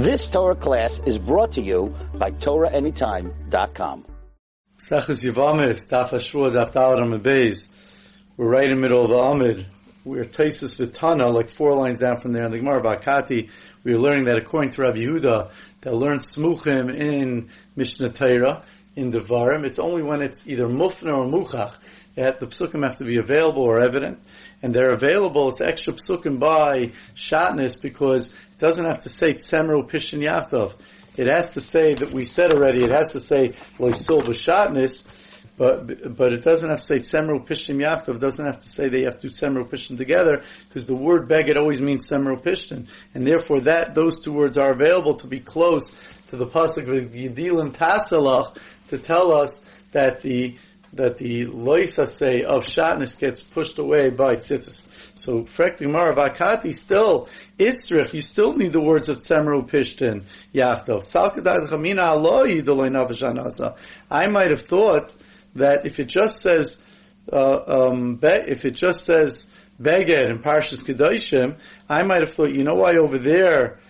This Torah class is brought to you by TorahAnytime.com. We're right in the middle of the Amid. We're Taisus Vitana, like four lines down from there in the Gemara Bakati. We are learning that according to Rabbi Yehuda, that learns Smuchim in Mishnah Torah, in Devarim. It's only when it's either Mufna or Muchach that the Psukim have to be available or evident. And they're available, it's extra Psukim by Shatness because doesn't have to say Tsemru Pishin Yaftov. It has to say that we said already, it has to say Loisul B'Shatness, but but it doesn't have to say Semru Pishtim Yaakov. It doesn't have to say they have to do Semru Pishtim together because the word Beged always means Semru Pishtim, and therefore that those two words are available to be close to the pasuk of Yedilim Tasalach to tell us that the that the loisa say of shatness gets pushed away by tzitzis. So frekti Gemara vakati still itzrich. You still need the words of tsemru pishtin yachtov. Salkadad chamina aloy yidoloy I might have thought that if it just says, uh, um, if it just says Beged and Parshas Kedoshim, I might have thought, you know why over there,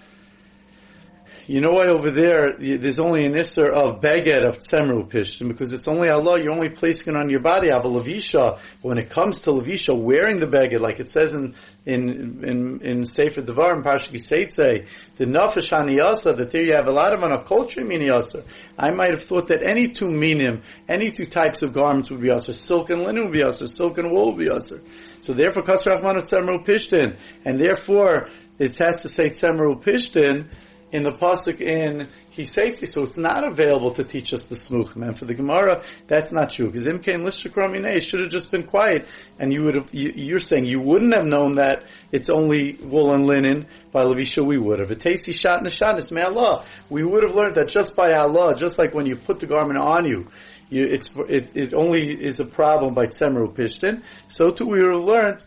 you know why over there there's only an isser of beged of tsemru pishtim because it's only Allah. You're only placing it on your body. Have a levisha. When it comes to levisha, wearing the beged, like it says in in in, in Sefer Devar and Parsha Kiseitze, the nafesh aniyasa that there you have a lot of on a culture miniyasa. I might have thought that any two minim, any two types of garments would be also silk and linen would be also silk and wool would be also. So therefore, kasrachman tsemru pishtin, and therefore it has to say tsemru pishtin in the pasuk in Kiseitzi, so it's not available to teach us the smuchim. And for the Gemara, that's not true because Imkain Lishakram should have just been quiet, and you would have. You, are saying you wouldn't have known that it's only wool and linen by Levisha. We would have. a tasty shot Atesi shat neshanis may Allah. We would have learned that just by Allah, just like when you put the garment on you. You, it's, it, it only is a problem by Tsemru Pishtin. So too we would have learned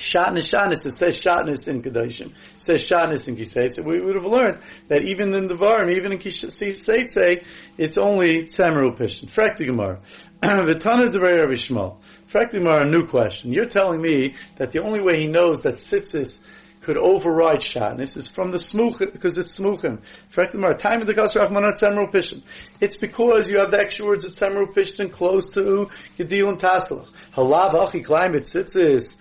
Shatness, Shatness, it says Shatness in Kedoshim, it says Shatness in Kisei. So we would have learned that even in the Varim, even in Kisei, it's only Tzemeru Pishin. Frekti Gemara. V'tana Devrei Rabbi Shmuel. Frekti Gemara, a new question. You're telling me that the only way he knows that Tzitzis could override Shatness is from the Smuch, because it's Smuchim. Frekti Gemara, time of the Kas Rachmanat Tzemeru Pishin. It's because you have the extra words of Tzemeru Pishin close to Gedil and Taslach. Halav Achi Climate Tzitzis.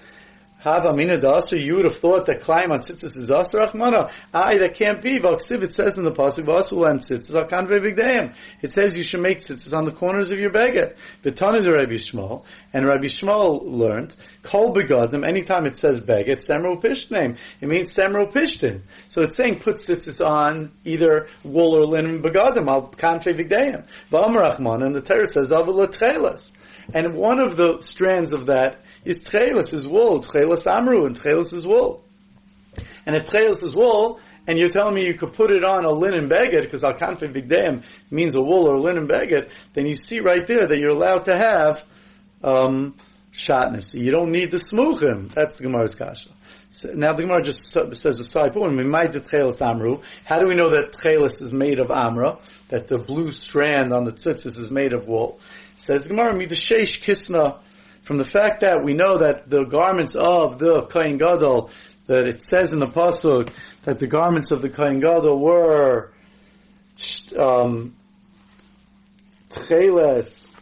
Hava mina dasra, you would have thought that climb on tzitzis is asr achmana. Aye, that can't be. Vaksiv, it says in the pasuk, vasul and tzitzis al kanve bigdeim. It says you should make tzitzis on the corners of your beged. V'tana to Rabbi Shmuel, and Rabbi Shmuel learned, kol begadim, anytime it says beged, semro pishtim. It means semro pishtin. So it's saying put tzitzis on either wool or linen begadim, al kanve bigdeim. V'amar achmana, and the Torah says, avalat And one of the strands of that is tchelis, is wool. Tchelis amru, and tchelis is wool. And if tchelis is wool, and you're telling me you could put it on a linen beged, because al kanfe bigdam means a wool or a linen beged, then you see right there that you're allowed to have um, shatness. You don't need the smuchim. That's the Gemara's kasha. So now the Gemara just says a side point. We might the tchelis amru. How do we know that tchelis is made of amra? That the blue strand on the tzitzis is made of wool? It says Gemara mi v'sheish kisna from the fact that we know that the garments of the Kohen Gadol, that it says in the pasuk that the garments of the Kohen Gadol were um, tcheles,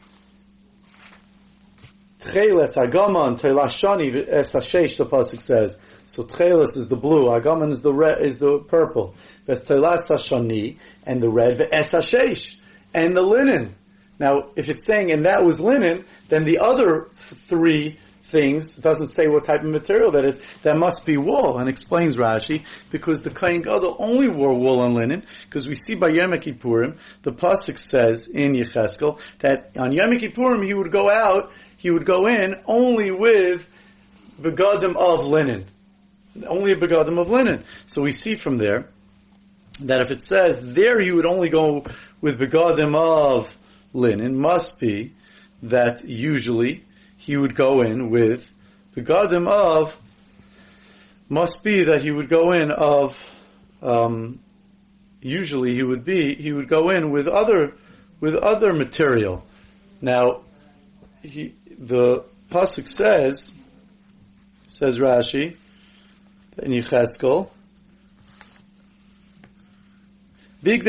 tcheles agaman telashani esashesh. The pasuk says. So tcheles is the blue, agaman is the red, is the purple. Telas and the red esashesh and the linen. Now, if it's saying, and that was linen, then the other three things doesn't say what type of material that is. That must be wool, and explains Rashi because the Kohen Gadol only wore wool and linen. Because we see by Yom Kippurim, the pasuk says in Yecheskel that on Yom Kippurim he would go out, he would go in only with begadim of linen, only a begadim of linen. So we see from there that if it says there he would only go with begadim of linen, must be that usually he would go in with the gadim of must be that he would go in of um, usually he would be he would go in with other with other material. Now he the pasuk says says Rashi in Yecheskel He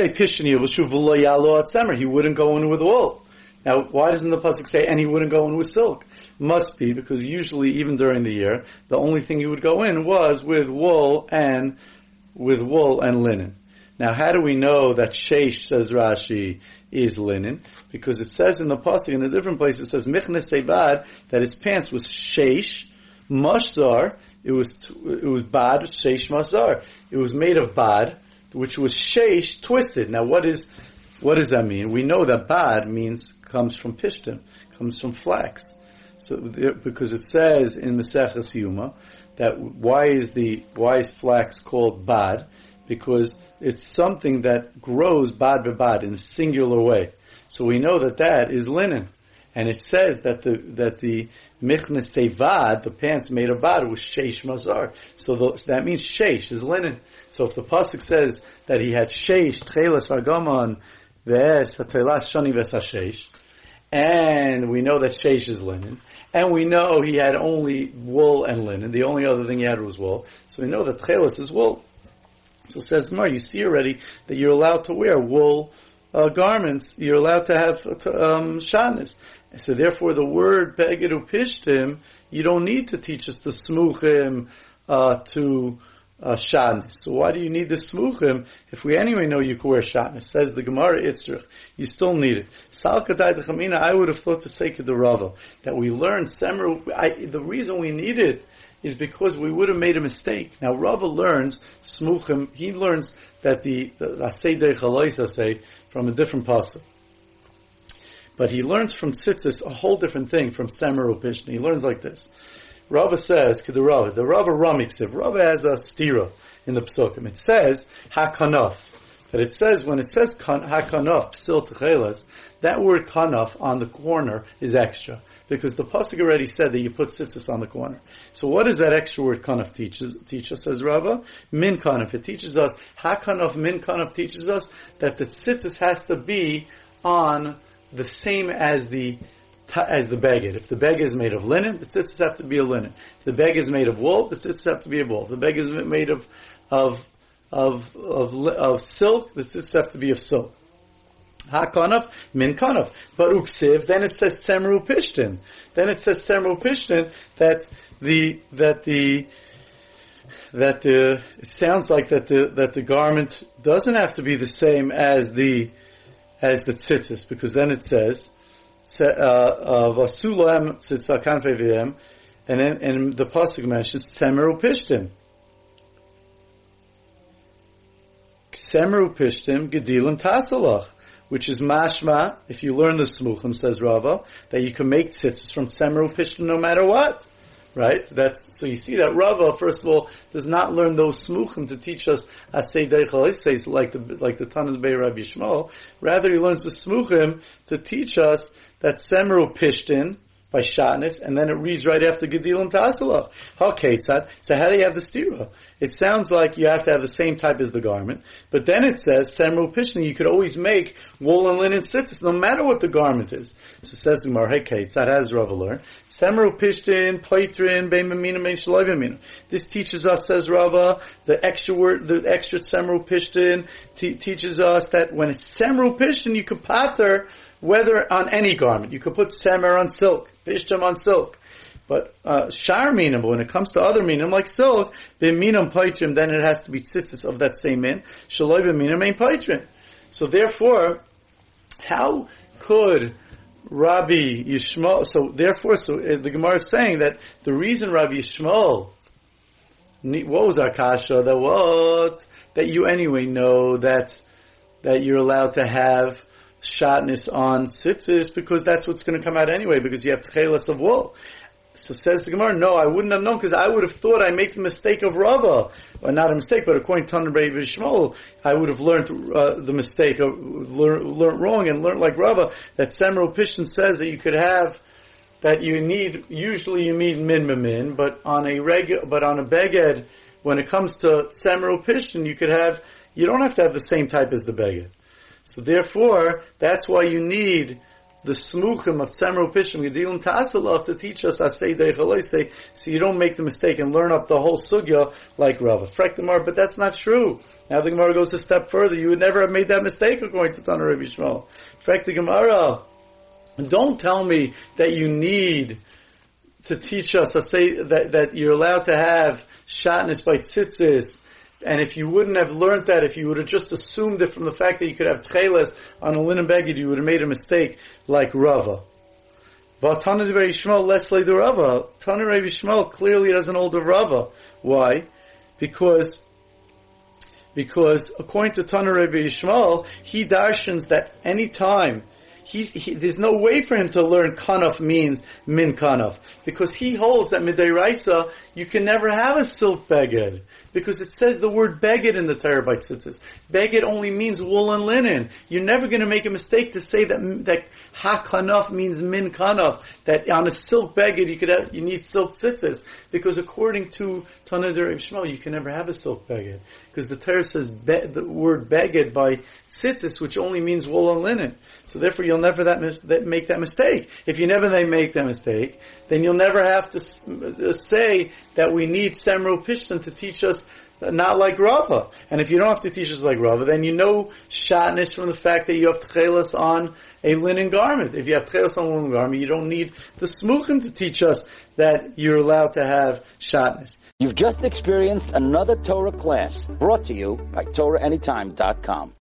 wouldn't go in with wool. Now, why doesn't the pasuk say and he wouldn't go in with silk? Must be because usually, even during the year, the only thing he would go in was with wool and with wool and linen. Now, how do we know that sheish says Rashi is linen? Because it says in the pasuk in a different place it says michne sebad that his pants was sheish mashzar. It was it was bad sheish mashzar. It was made of bad, which was sheish twisted. Now, what is what does that mean? We know that bad means comes from pishtim, comes from flax. So because it says in the Yuma that why is the why is flax called bad? Because it's something that grows bad bad in a singular way. So we know that that is linen. And it says that the that the michne sevad, the pants made of bad, was sheish mazar. So the, that means sheish is linen. So if the pasuk says that he had sheish tchelas vagamon and we know that sheish is linen, and we know he had only wool and linen. The only other thing he had was wool. So we know that tchelas is wool. So says Mar, you see already that you're allowed to wear wool uh, garments. You're allowed to have um, shanis. So therefore, the word begedu pishtim, you don't need to teach us the smuchim uh, to uh, shanis. So why do you need the smuchim if we anyway know you can wear shanis? Says the Gemara Itzrich, you still need it. Sal kadai I would have thought to say the Rava that we learned semru. The reason we need it is because we would have made a mistake. Now Rava learns smuchim. He learns that the asay say from a different pasuk. But he learns from tzitzis a whole different thing from Samaru Pishna. He learns like this. Rava says, the Rava, the Rava Ramiksiv, Rava has a stira in the psukim. It says, hakanaf. But it says, when it says hakanaf, sil techelas, that word kanaf on the corner is extra because the pasuk already said that you put tzitzis on the corner. So what does that extra word kanaf teaches, teach us, says Rava? Min kanaf. It teaches us, hakanaf min kanaf teaches us that the tzitzis has to be on the same as the as the beged. If the beged is made of linen, the tzitzis have to be a linen. If the beged is made of wool, the tzitzis have to be a wool. If the beged is made of of of of, of silk, the tzitzis have to be of silk. Hakanaf, min kanaf. But uksiv, then it says semru pishtin. Then it says semru pishtin that the that the that the it sounds like that the that the garment doesn't have to be the same as the as the tzitzis because then it says Uh, uh, vasulam tzitzah kanfei and then and the pasuk mentions semeru pishtim. Semeru pishtim gedilim tasalach which is mashma, if you learn the smuchim, says Rava, that you can make tzitzis from tzemeru pishtim no matter what. Right? That's, so you see that Rava, first of all, does not learn those smuchim to teach us asay deichal like the, like the Tanah Bay Rabbi Shmuel. Rather, he learns the smuchim to teach us that tzemeru pishtin, by Shatnis, and then it reads right after Gedilim Tasalach. Okay, so how do you have the stira? It sounds like you have to have the same type as the garment, but then it says Semru Pishni, you could always make wool and linen tzitzis, no matter what the garment is. So says the Mar, hey that has learned. Semru Pishtin, Pleitrin, Beimamina. This teaches us, says Rava, the extra word, the extra Semru Pishtin teaches us that when it's Semru Pishtin, you could patter whether on any garment. You could put semer on silk, pishtam on silk. But uh, shar minim, when it comes to other minim like silk, b'minam paitrim, then it has to be tzitzis of that same min. Shaloi b'minam ein paitrim. So therefore, how could Rabbi Yishmael, so therefore, so uh, the Gemara is saying that the reason Rabbi Yishmael, what was our kasha, that what, that you anyway know that, that you're allowed to have shatness on tzitzis because that's what's going to come out anyway because you have tchelas of wool. So says the Gemara, no, I wouldn't have known because I would have thought I make the mistake of Rava. Or not a mistake, but according to Tanur Rebbe Shmuel, I would have learned uh, the mistake, of, learned, learned wrong and learned like Rava that Semro Pishon says that you could have that you need, usually you need min min, but on a regular, but on a beged, when it comes to Semro Pishon, you could have, you don't have to have the same type as the beged. So therefore, that's why you need the smuchim of Tzemro Pishim Gedilim Ta'asalach to teach us Asay say so you don't make the mistake and learn up the whole sugya like Rava. Frek the Gemara, but that's not true. Now the Gemara goes a step further. You would never have made that mistake according to Tanur Rabbi Shmuel. Frek the Gemara, don't tell me that you need to teach us say that, that you're allowed to have shatnez by tzitzis and if you wouldn't have learned that, if you would have just assumed it from the fact that you could have tcheles on a linen beged, you would have made a mistake like Rava. But Tana Rabbi Yishmael less the Rava. Tana Rabbi Yishmael clearly an older Rava. Why? Because because according to Tana Rabbi Yishmael, he darshans that any time he, he, there's no way for him to learn kanaf means min kanaf because he holds that midiraisa you can never have a silk beged because it says the word beged in the Torah by tzitzis. Beged only means wool and linen. You're never going to make a mistake to say that that hakanaf means min. That on a silk beged you could have you need silk tzitzis because according to Tanadir Shmuel you can never have a silk beged because the Torah says be, the word beged by tzitzis which only means wool and linen. So therefore you'll never that, mis- that make that mistake. If you never they make that mistake, then you'll never have to uh, say that we need Semro Pishtan to teach us not like Rava. And if you don't have to teach us like Rava, then you know shatness from the fact that you have tchelas on a linen garment. If you have tchelas on a linen garment, you don't need the smuchim to teach us that you're allowed to have shatness. You've just experienced another Torah class brought to you by TorahAnytime.com.